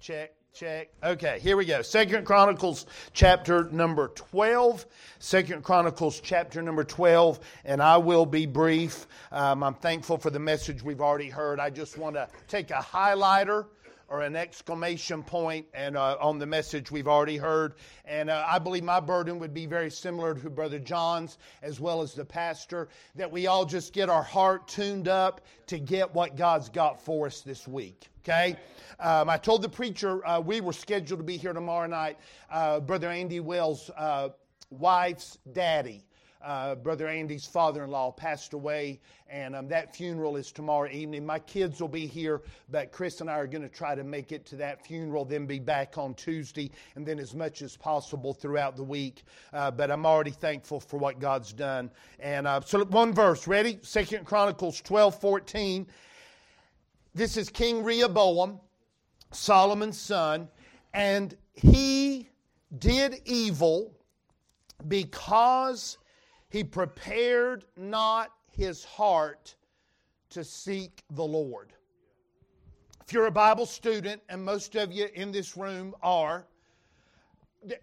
check, check. Okay, here we go. Second Chronicles chapter number 12. Second Chronicles chapter number 12, and I will be brief. Um, I'm thankful for the message we've already heard. I just want to take a highlighter or an exclamation point and uh, on the message we've already heard. And uh, i believe my burden would be very similar to brother john's as well as the pastor that we all just get our heart tuned up to get what god's got for us this week okay? Um, i told the preacher uh, we were scheduled to be here tomorrow night. Uh, brother andy wells uh, wife's daddy uh, Brother Andy's father in law passed away, and um, that funeral is tomorrow evening. My kids will be here, but Chris and I are going to try to make it to that funeral, then be back on Tuesday, and then as much as possible throughout the week. Uh, but I'm already thankful for what God's done. And uh, so, one verse, ready? Second Chronicles 12 14. This is King Rehoboam, Solomon's son, and he did evil because he prepared not his heart to seek the Lord. If you're a Bible student, and most of you in this room are,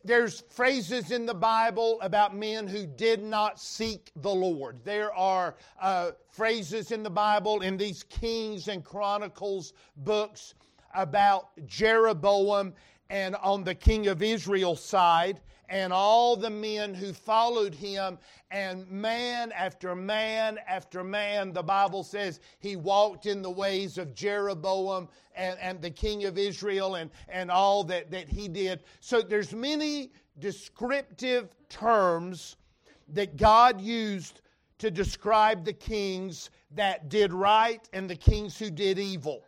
there's phrases in the Bible about men who did not seek the Lord. There are uh, phrases in the Bible in these Kings and Chronicles books about Jeroboam and on the king of Israel side and all the men who followed him. And man after man after man, the Bible says he walked in the ways of Jeroboam and, and the king of Israel and, and all that, that he did. So there's many descriptive terms that God used to describe the kings that did right and the kings who did evil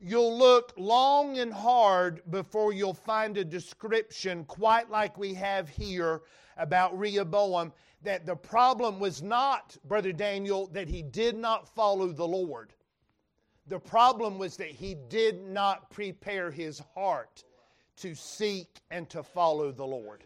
you'll look long and hard before you'll find a description quite like we have here about Rehoboam that the problem was not, Brother Daniel, that he did not follow the Lord. The problem was that he did not prepare his heart to seek and to follow the Lord.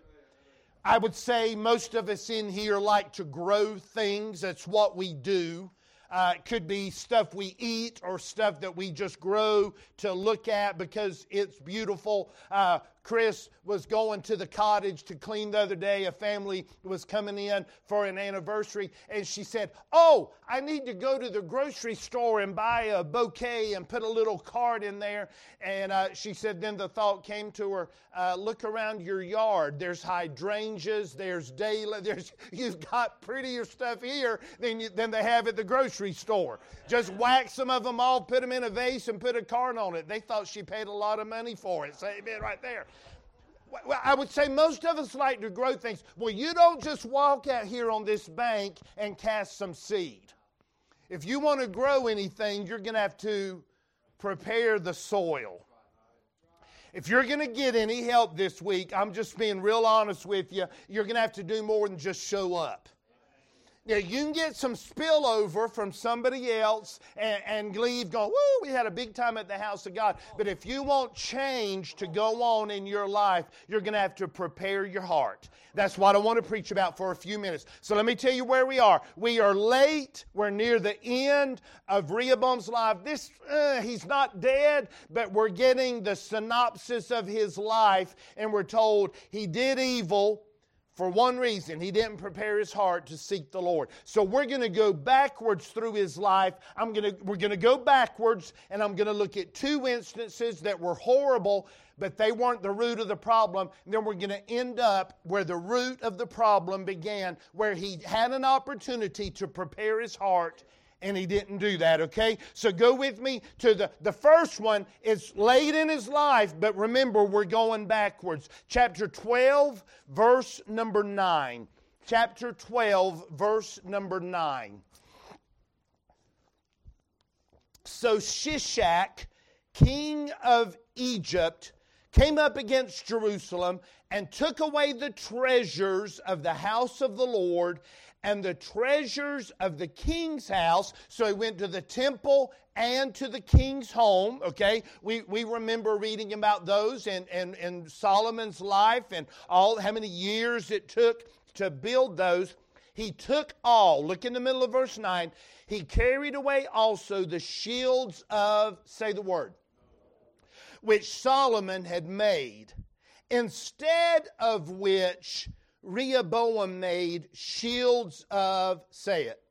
I would say most of us in here like to grow things, that's what we do. Uh, could be stuff we eat or stuff that we just grow to look at because it's beautiful. Uh, Chris was going to the cottage to clean the other day. A family was coming in for an anniversary, and she said, Oh, I need to go to the grocery store and buy a bouquet and put a little card in there. And uh, she said, Then the thought came to her uh, Look around your yard. There's hydrangeas, there's daily, there's, you've got prettier stuff here than, you, than they have at the grocery store. Just whack some of them off, put them in a vase, and put a card on it. They thought she paid a lot of money for it. Say it right there. I would say most of us like to grow things. Well, you don't just walk out here on this bank and cast some seed. If you want to grow anything, you're going to have to prepare the soil. If you're going to get any help this week, I'm just being real honest with you, you're going to have to do more than just show up. Now, you can get some spillover from somebody else and, and leave going, woo, we had a big time at the house of God. But if you want change to go on in your life, you're going to have to prepare your heart. That's what I want to preach about for a few minutes. So let me tell you where we are. We are late. We're near the end of Rehoboam's life. This, uh, he's not dead, but we're getting the synopsis of his life, and we're told he did evil for one reason. He didn't prepare his heart to seek the lord. So we're going to go backwards through his life. I'm going to we're going to go backwards and i'm going to look at two instances that were horrible but they weren't the root of the problem. And then we're going to end up where the root of the problem began where he had an opportunity to prepare his heart and he didn't do that, okay? So go with me to the, the first one. It's late in his life, but remember, we're going backwards. Chapter 12, verse number 9. Chapter 12, verse number 9. So Shishak, king of Egypt, came up against Jerusalem and took away the treasures of the house of the Lord and the treasures of the king's house. So he went to the temple and to the king's home. Okay, we, we remember reading about those and in Solomon's life and all how many years it took to build those. He took all, look in the middle of verse 9, he carried away also the shields of, say the word, which Solomon had made, instead of which Rehoboam made shields of, say it,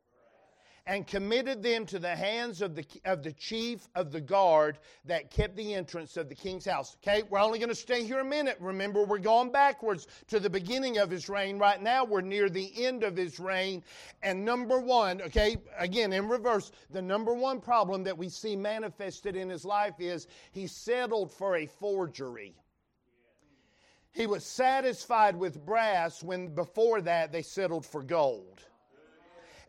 and committed them to the hands of the, of the chief of the guard that kept the entrance of the king's house. Okay, we're only going to stay here a minute. Remember, we're going backwards to the beginning of his reign. Right now, we're near the end of his reign. And number one, okay, again, in reverse, the number one problem that we see manifested in his life is he settled for a forgery. He was satisfied with brass when before that they settled for gold.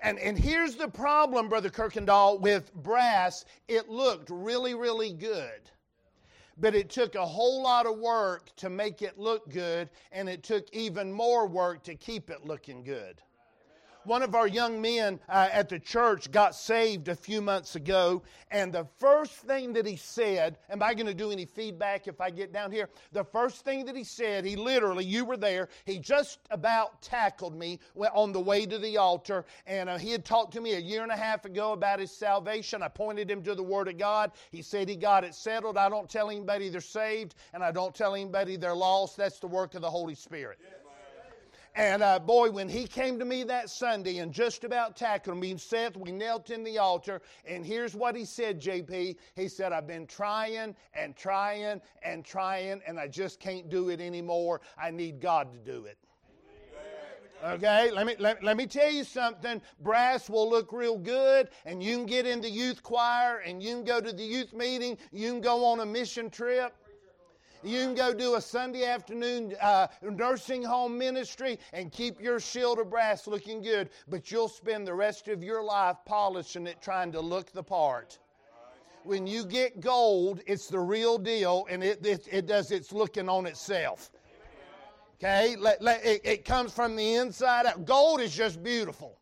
And, and here's the problem, Brother Kirkendall, with brass. It looked really, really good. But it took a whole lot of work to make it look good, and it took even more work to keep it looking good. One of our young men uh, at the church got saved a few months ago, and the first thing that he said, Am I going to do any feedback if I get down here? The first thing that he said, he literally, you were there, he just about tackled me on the way to the altar, and uh, he had talked to me a year and a half ago about his salvation. I pointed him to the Word of God. He said he got it settled. I don't tell anybody they're saved, and I don't tell anybody they're lost. That's the work of the Holy Spirit. Yeah. And uh, boy, when he came to me that Sunday and just about tackled me, Seth, we knelt in the altar, and here's what he said, JP. He said, I've been trying and trying and trying, and I just can't do it anymore. I need God to do it. Okay, let me, let, let me tell you something. Brass will look real good, and you can get in the youth choir, and you can go to the youth meeting, you can go on a mission trip. You can go do a Sunday afternoon uh, nursing home ministry and keep your shield of brass looking good, but you'll spend the rest of your life polishing it, trying to look the part when you get gold, it's the real deal and it, it, it does its looking on itself. Okay? Let, let, it, it comes from the inside out. Gold is just beautiful.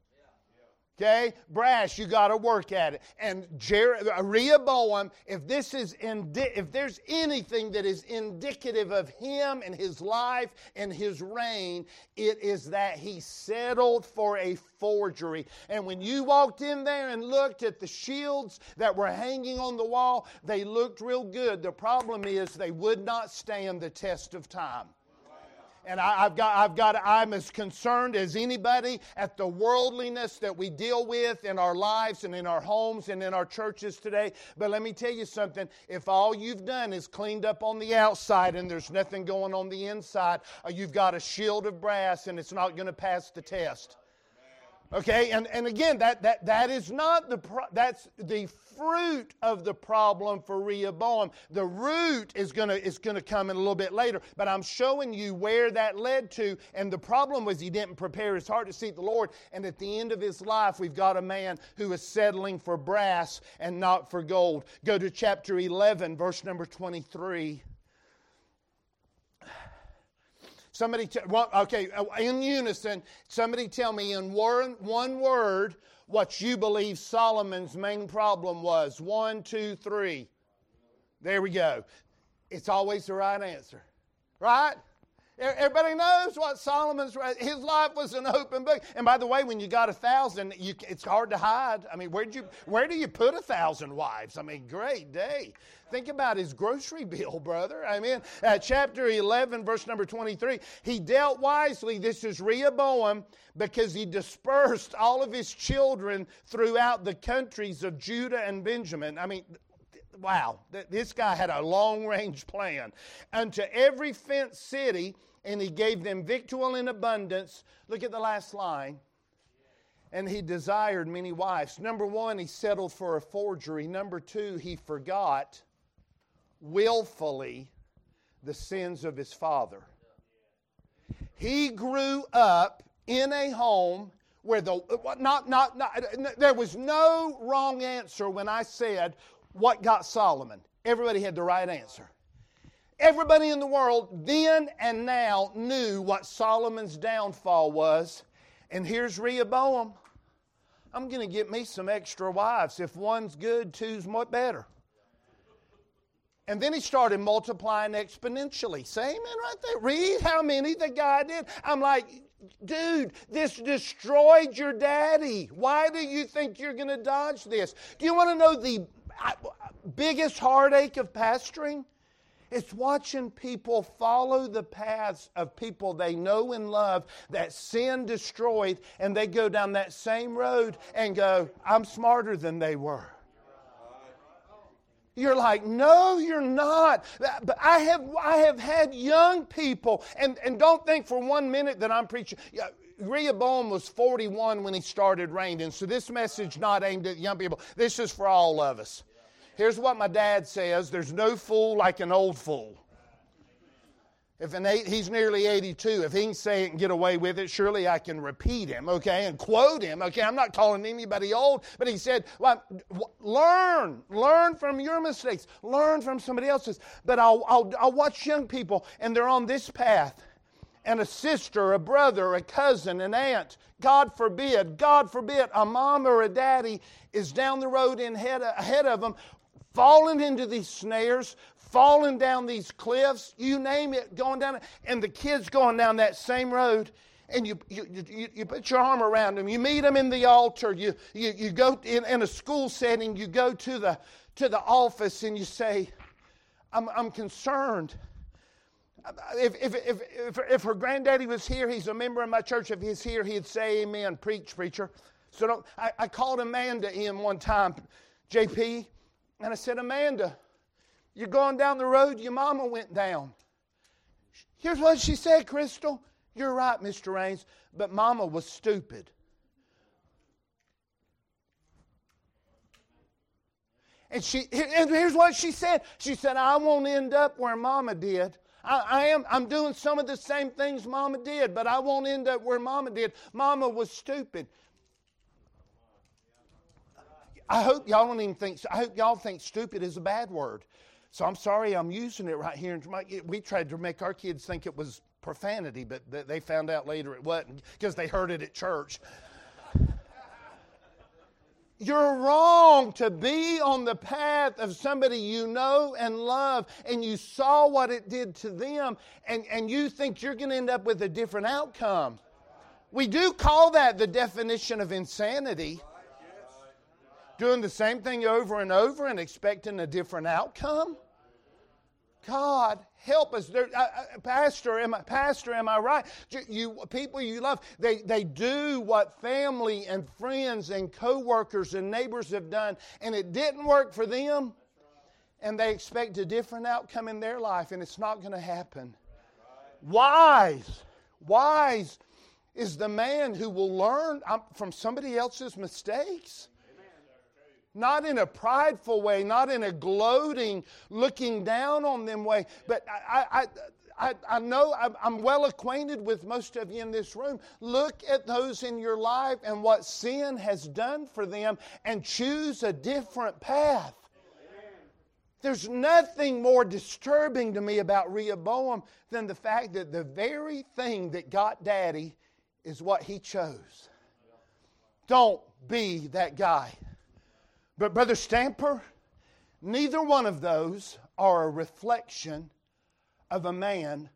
Okay, brass, you got to work at it. And Jer- Rehoboam, if this is indi- if there's anything that is indicative of him and his life and his reign, it is that he settled for a forgery. And when you walked in there and looked at the shields that were hanging on the wall, they looked real good. The problem is they would not stand the test of time. And I, have got, I've got, I'm as concerned as anybody at the worldliness that we deal with in our lives and in our homes and in our churches today. But let me tell you something. If all you've done is cleaned up on the outside and there's nothing going on the inside, uh, you've got a shield of brass and it's not going to pass the test. Okay, and, and again, that, that, that is not the, pro- that's the fruit of the problem for Rehoboam. The root is to is gonna come in a little bit later, but I'm showing you where that led to. And the problem was he didn't prepare his heart to seek the Lord. And at the end of his life, we've got a man who is settling for brass and not for gold. Go to chapter 11, verse number 23. Somebody, t- okay, uh, in unison, somebody tell me in one, one word what you believe Solomon's main problem was. One, two, three. There we go. It's always the right answer, right? Everybody knows what Solomon's his life was an open book. And by the way, when you got a thousand, you, it's hard to hide. I mean, where you where do you put a thousand wives? I mean, great day. Think about his grocery bill, brother. I mean, uh, chapter eleven, verse number twenty-three. He dealt wisely. This is Rehoboam because he dispersed all of his children throughout the countries of Judah and Benjamin. I mean, wow, this guy had a long range plan. Unto every fenced city and he gave them victual in abundance. Look at the last line. And he desired many wives. Number one, he settled for a forgery. Number two, he forgot willfully the sins of his father. He grew up in a home where the not, not, not there was no wrong answer when I said what got Solomon. Everybody had the right answer. Everybody in the world then and now knew what Solomon's downfall was. And here's Rehoboam. I'm going to get me some extra wives. If one's good, two's much better. And then he started multiplying exponentially. Say amen right there. Read how many the guy did. I'm like, dude, this destroyed your daddy. Why do you think you're going to dodge this? Do you want to know the uh, biggest heartache of pastoring? It's watching people follow the paths of people they know and love that sin destroyed, and they go down that same road and go, I'm smarter than they were. You're like, no, you're not. But I have, I have had young people, and, and don't think for one minute that I'm preaching. Rehoboam was 41 when he started reigning, so this message not aimed at young people. This is for all of us. Here's what my dad says there's no fool like an old fool. If an eight, he's nearly 82, if he can say it and get away with it, surely I can repeat him, okay, and quote him, okay? I'm not calling anybody old, but he said, well, learn, learn from your mistakes, learn from somebody else's. But I'll, I'll, I'll watch young people, and they're on this path, and a sister, a brother, a cousin, an aunt, God forbid, God forbid, a mom or a daddy is down the road in head, ahead of them falling into these snares, falling down these cliffs, you name it, going down, and the kids going down that same road. And you, you, you, you put your arm around them. You meet them in the altar. You, you, you go in, in a school setting. You go to the, to the office and you say, I'm, I'm concerned. If, if, if, if, if her granddaddy was here, he's a member of my church. If he's here, he'd say, Amen, preach, preacher. So I, I called Amanda in one time, JP, and I said, Amanda, you're going down the road your mama went down. Here's what she said, Crystal. You're right, Mr. Rains, but mama was stupid. And she and here's what she said. She said, I won't end up where mama did. I, I, am I'm doing some of the same things mama did, but I won't end up where mama did. Mama was stupid. I hope y'all don't even think, I hope y'all think stupid is a bad word. So I'm sorry I'm using it right here. We tried to make our kids think it was profanity, but they found out later it wasn't because they heard it at church. You're wrong to be on the path of somebody you know and love, and you saw what it did to them, and, and you think you're going to end up with a different outcome. We do call that the definition of insanity doing the same thing over and over and expecting a different outcome? God, help us. There, uh, uh, pastor, am I, pastor, am I right? You, people you love, they, they do what family and friends and coworkers and neighbors have done, and it didn't work for them, and they expect a different outcome in their life, and it's not going to happen. Wise, wise is the man who will learn um, from somebody else's mistakes not in a prideful way, not in a gloating, looking down on them way, but I, I, I, I know I'm well acquainted with most of you in this room. Look at those in your life and what sin has done for them and choose a different path. There's nothing more disturbing to me about Rehoboam than the fact that the very thing that got daddy is what he chose. Don't be that guy. But, Brother Stamper, neither one of those are a reflection of a man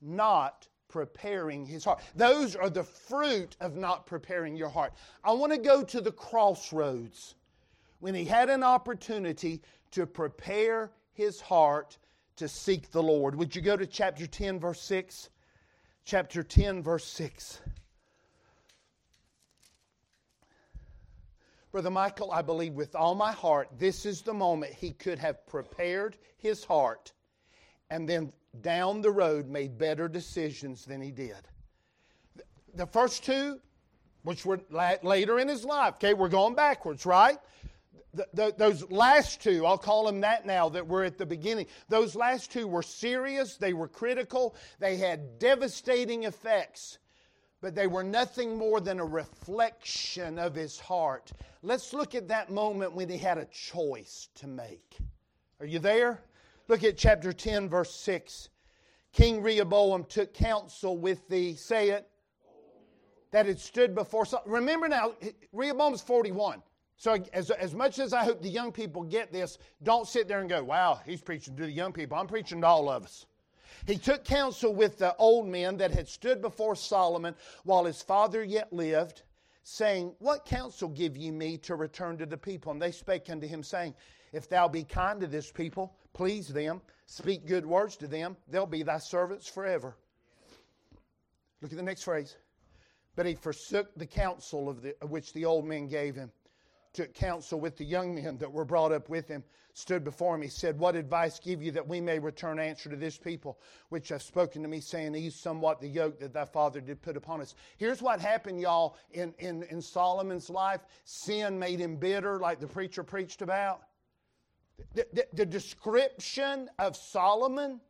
not preparing his heart. Those are the fruit of not preparing your heart. I want to go to the crossroads when he had an opportunity to prepare his heart to seek the Lord. Would you go to chapter 10, verse 6? Chapter 10, verse 6. Brother Michael, I believe with all my heart, this is the moment he could have prepared his heart and then down the road made better decisions than he did. The first two, which were later in his life, okay, we're going backwards, right? The, the, those last two, I'll call them that now, that were at the beginning, those last two were serious, they were critical, they had devastating effects but they were nothing more than a reflection of his heart. Let's look at that moment when he had a choice to make. Are you there? Look at chapter 10, verse 6. King Rehoboam took counsel with the, say it, that had stood before. Remember now, Rehoboam's 41. So, as, as much as I hope the young people get this, don't sit there and go, wow, he's preaching to the young people. I'm preaching to all of us. He took counsel with the old men that had stood before Solomon while his father yet lived, saying, What counsel give ye me to return to the people? And they spake unto him, saying, If thou be kind to this people, please them, speak good words to them, they'll be thy servants forever. Look at the next phrase. But he forsook the counsel of, the, which the old men gave him, took counsel with the young men that were brought up with him, stood before him. He said, What advice give you that we may return answer to this people which have spoken to me, saying, Ease somewhat the yoke that thy father did put upon us? Here's what happened, y'all, in, in, in Solomon's life. Sin made him bitter, like the preacher preached about. The, the, the description of Solomon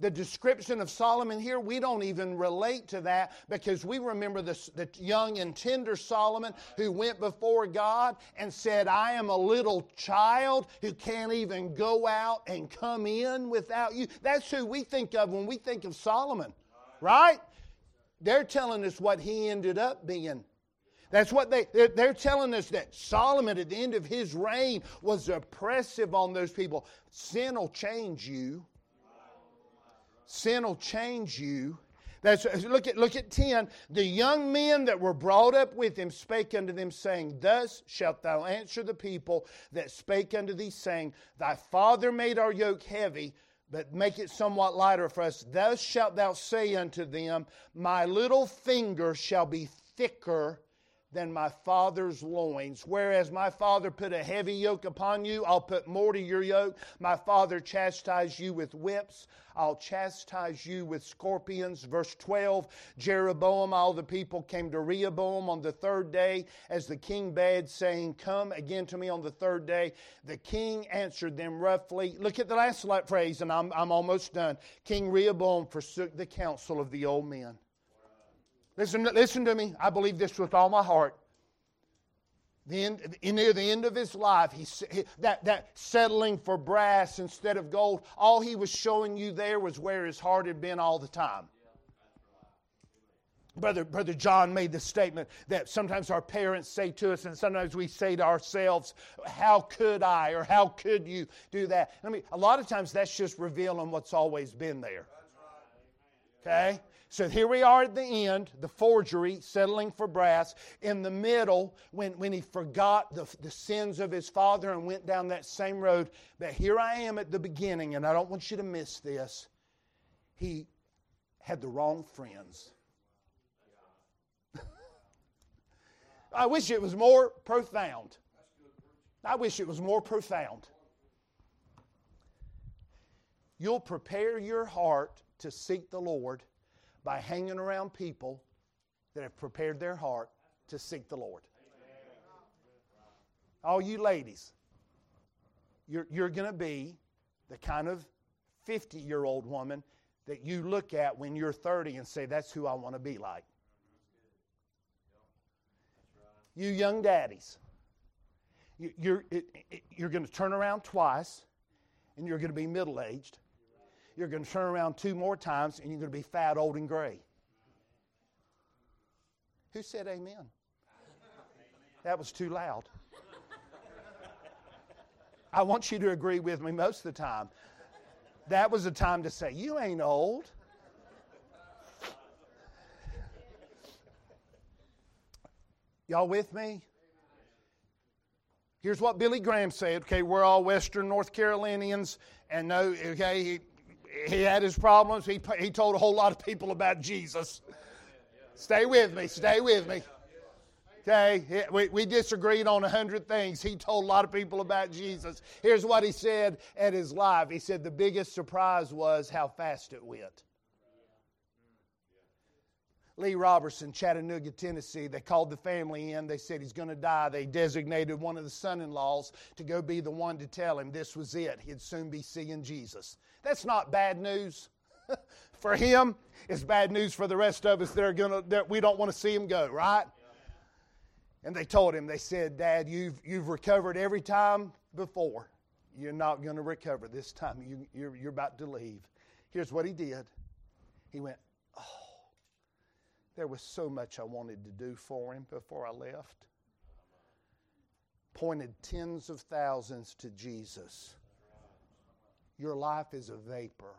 the description of Solomon here, we don't even relate to that because we remember the, the young and tender Solomon who went before God and said, I am a little child who can't even go out and come in without you. That's who we think of when we think of Solomon, right? They're telling us what he ended up being. That's what they, they're, telling us that Solomon at the end of his reign was oppressive on those people. Sin will change you. Sin will change you. That's, look, at, look at 10. The young men that were brought up with him spake unto them, saying, Thus shalt thou answer the people that spake unto thee, saying, Thy father made our yoke heavy, but make it somewhat lighter for us. Thus shalt thou say unto them, My little finger shall be thicker than my father's loins. Whereas my father put a heavy yoke upon you, I'll put more to your yoke. My father chastised you with whips, I'll chastise you with scorpions. Verse 12 Jeroboam, all the people came to Rehoboam on the third day, as the king bade, saying, Come again to me on the third day. The king answered them roughly. Look at the last phrase, and I'm, I'm almost done. King Rehoboam forsook the counsel of the old men. Listen, listen to me. I believe this with all my heart. The end, near the end of his life, he, that, that settling for brass instead of gold, all he was showing you there was where his heart had been all the time. Brother, Brother John made the statement that sometimes our parents say to us, and sometimes we say to ourselves, How could I, or how could you do that? I mean, a lot of times that's just revealing what's always been there. Okay? So here we are at the end, the forgery, settling for brass. In the middle, when, when he forgot the, the sins of his father and went down that same road. But here I am at the beginning, and I don't want you to miss this. He had the wrong friends. I wish it was more profound. I wish it was more profound. You'll prepare your heart to seek the Lord by hanging around people that have prepared their heart to seek the Lord. All you ladies, you're, you're going to be the kind of 50 year old woman that you look at when you're 30 and say, That's who I want to be like. You young daddies, you're, you're going to turn around twice and you're going to be middle aged you're going to turn around two more times and you're going to be fat, old, and gray. Who said amen? That was too loud. I want you to agree with me most of the time. That was a time to say, You ain't old. Y'all with me? Here's what Billy Graham said. Okay, we're all Western North Carolinians, and no, okay, he had his problems. He, he told a whole lot of people about Jesus. Stay with me. Stay with me. Okay, we, we disagreed on a hundred things. He told a lot of people about Jesus. Here's what he said at his life. He said the biggest surprise was how fast it went. Lee Roberson, Chattanooga, Tennessee. They called the family in. They said he's going to die. They designated one of the son in laws to go be the one to tell him this was it. He'd soon be seeing Jesus. That's not bad news. for him, it's bad news for the rest of us that, are gonna, we don't want to see him go, right? And they told him, they said, Dad, you've, you've recovered every time before. You're not going to recover this time. You, you're, you're about to leave. Here's what he did. He went, there was so much I wanted to do for him before I left. Pointed tens of thousands to Jesus. Your life is a vapor.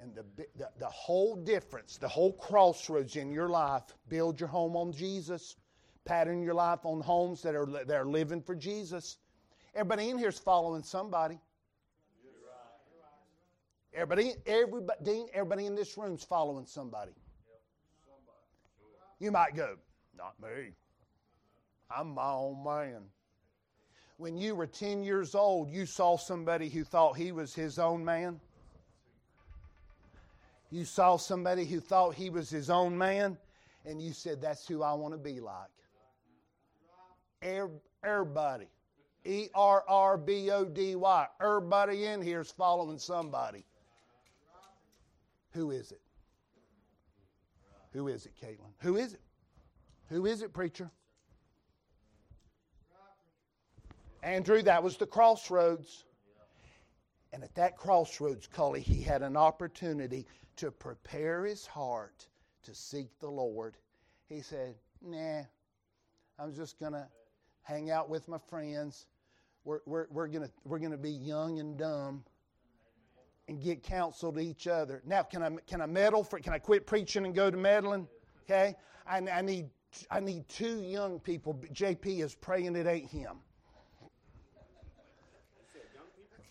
And the, the, the, whole difference, the whole crossroads in your life, build your home on Jesus. Pattern your life on homes that are, that are living for Jesus. Everybody in here is following somebody. Everybody, everybody, Dean, everybody in this room's following somebody. You might go, not me. I'm my own man. When you were 10 years old, you saw somebody who thought he was his own man. You saw somebody who thought he was his own man, and you said, That's who I want to be like. Everybody. E R R B O D Y. Everybody in here is following somebody. Who is it? Who is it, Caitlin? Who is it? Who is it, preacher? Andrew, that was the crossroads. And at that crossroads, Cully, he had an opportunity to prepare his heart to seek the Lord. He said, Nah, I'm just going to hang out with my friends. We're, we're, we're going we're gonna be young and dumb and get counsel to each other. Now, can I, can I meddle? For, can I quit preaching and go to meddling? Okay? I, I, need, I need two young people. JP is praying it ain't him.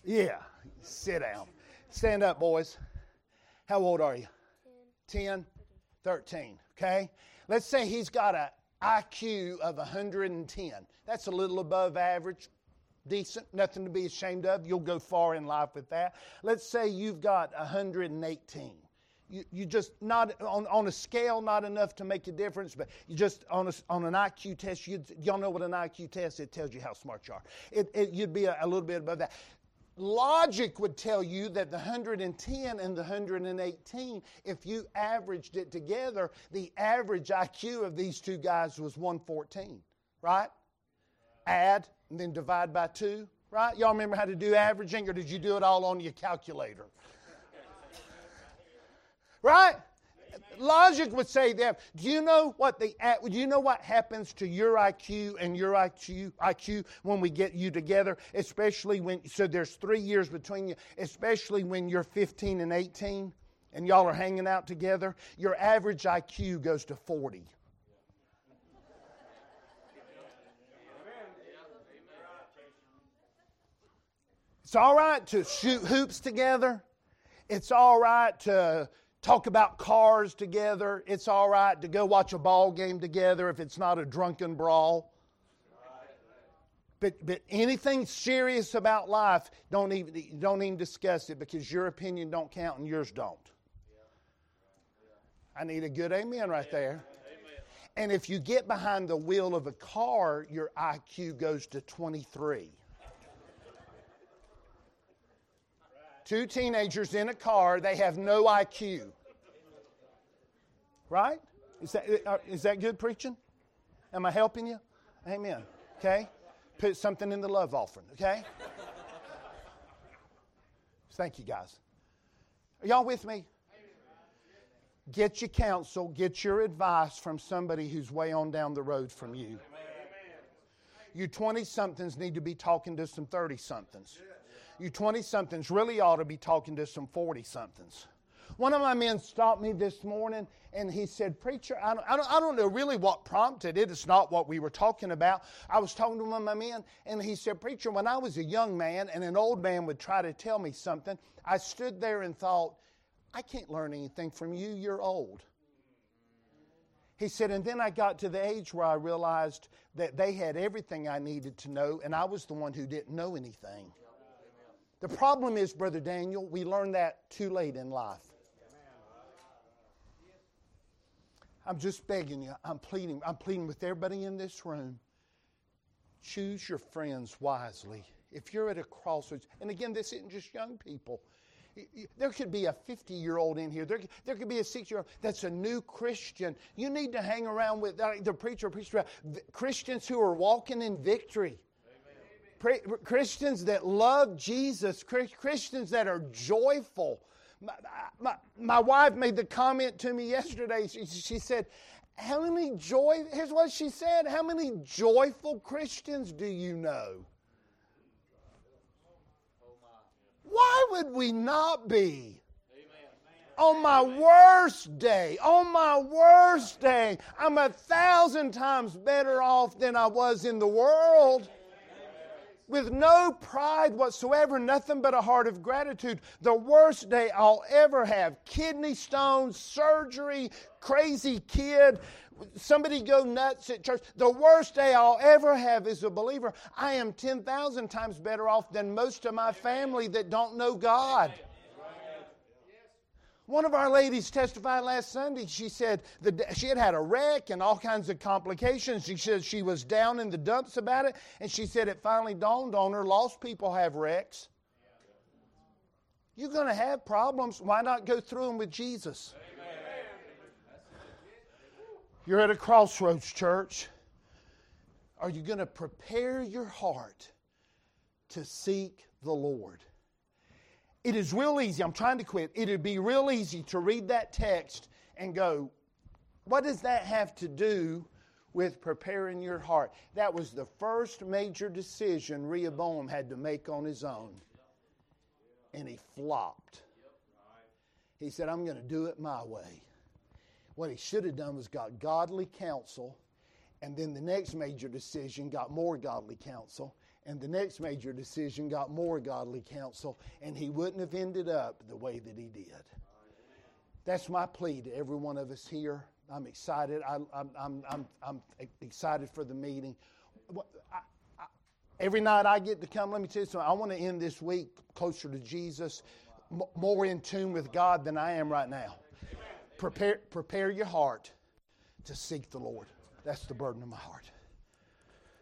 Yeah, sit down. Stand up, boys. How old are you? 10. 10? 13. Okay? Let's say he's got an IQ of 110. That's a little above average, decent, nothing to be ashamed of. You'll go far in life with that. Let's say you've got 118. You, you just not on, on a scale, not enough to make a difference, but you just on, a, on an IQ test, you y'all know what an IQ test it tells you how smart you are. It, it, you'd be a, a little bit above that logic would tell you that the 110 and the 118, if you averaged it together, the average IQ of these two guys was 114, right? Add and then divide by two, right? Y'all remember how to do averaging, or did you do it all on your calculator? right? logic would say that. Do you know what the do you know what happens to your IQ and your IQ IQ when we get you together? Especially when so there's three years between you. Especially when you're 15 and 18, and y'all are hanging out together. Your average IQ goes to 40. It's all right to shoot hoops together. It's all right to talk about cars together. It's all right to go watch a ball game together if it's not a drunken brawl. But, but anything serious about life, don't even, don't even discuss it because your opinion don't count and yours don't. I need a good amen right there. And if you get behind the wheel of a car, your IQ goes to 23. Two teenagers in a car, they have no IQ. Right? Is that, uh, that good preaching? Am I helping you? Amen. Okay? Put something in the love offering, okay? Thank you, guys. Are y'all with me? Get your counsel, get your advice from somebody who's way on down the road from you. You 20 somethings need to be talking to some 30 somethings you 20 somethings really ought to be talking to some 40 somethings. One of my men stopped me this morning and he said, Preacher, I don't, I don't, I don't know really what prompted it. It's not what we were talking about. I was talking to one of my men and he said, Preacher, when I was a young man and an old man would try to tell me something, I stood there and thought, I can't learn anything from you. You're old. He said, and then I got to the age where I realized that they had everything I needed to know, and I was the one who didn't know anything. The problem is, Brother Daniel, we learn that too late in life. I'm just begging you, I'm pleading, I'm pleading with everybody in this room. Choose your friends wisely. If you're at a crossroads, and again, this isn't just young people. There could be a 50 year old in here. There, there could be a six year old that's a new Christian. You need to hang around with the preacher, preacher, Christians who are walking in victory. Christians that love Jesus, Christians that are joyful. My, my, my, wife made the comment to me yesterday. She, she said, How many joy, here's what she said, how many joyful Christians do you know? Why would we not be? On my worst day, on my worst day, I'm a thousand times better off than I was in the world with no pride whatsoever, nothing but a heart of gratitude. The worst day I'll ever have kidney stones, surgery, crazy kid, somebody go nuts at church. The worst day I'll ever have as a believer. I am 10,000 times better off than most of my family that don't know God. One of our ladies testified last Sunday. She said that she had had a wreck and all kinds of complications. She said she was down in the dumps about it, and she said it finally dawned on her lost people have wrecks. You're going to have problems. Why not go through them with Jesus? You're at a crossroads, church. Are you going to prepare your heart to seek the Lord? It is real easy. I'm trying to quit. It'd be real easy to read that text and go, what does that have to do with preparing your heart? That was the first major decision Rehoboam had to make on his own. And he flopped. He said, I'm going to do it my way. What he should have done was got godly counsel, and then the next major decision got more godly counsel, and the next major decision got more godly counsel, and he wouldn't have ended up the way that he did. That's my plea to every one of us here. I'm excited. I, am I'm, I'm, I'm excited for the meeting. I, I, every night I get to come, let me tell you something. I want to end this week closer to Jesus, more in tune with God than I am right now. Prepare, prepare your heart to seek the Lord. That's the burden of my heart.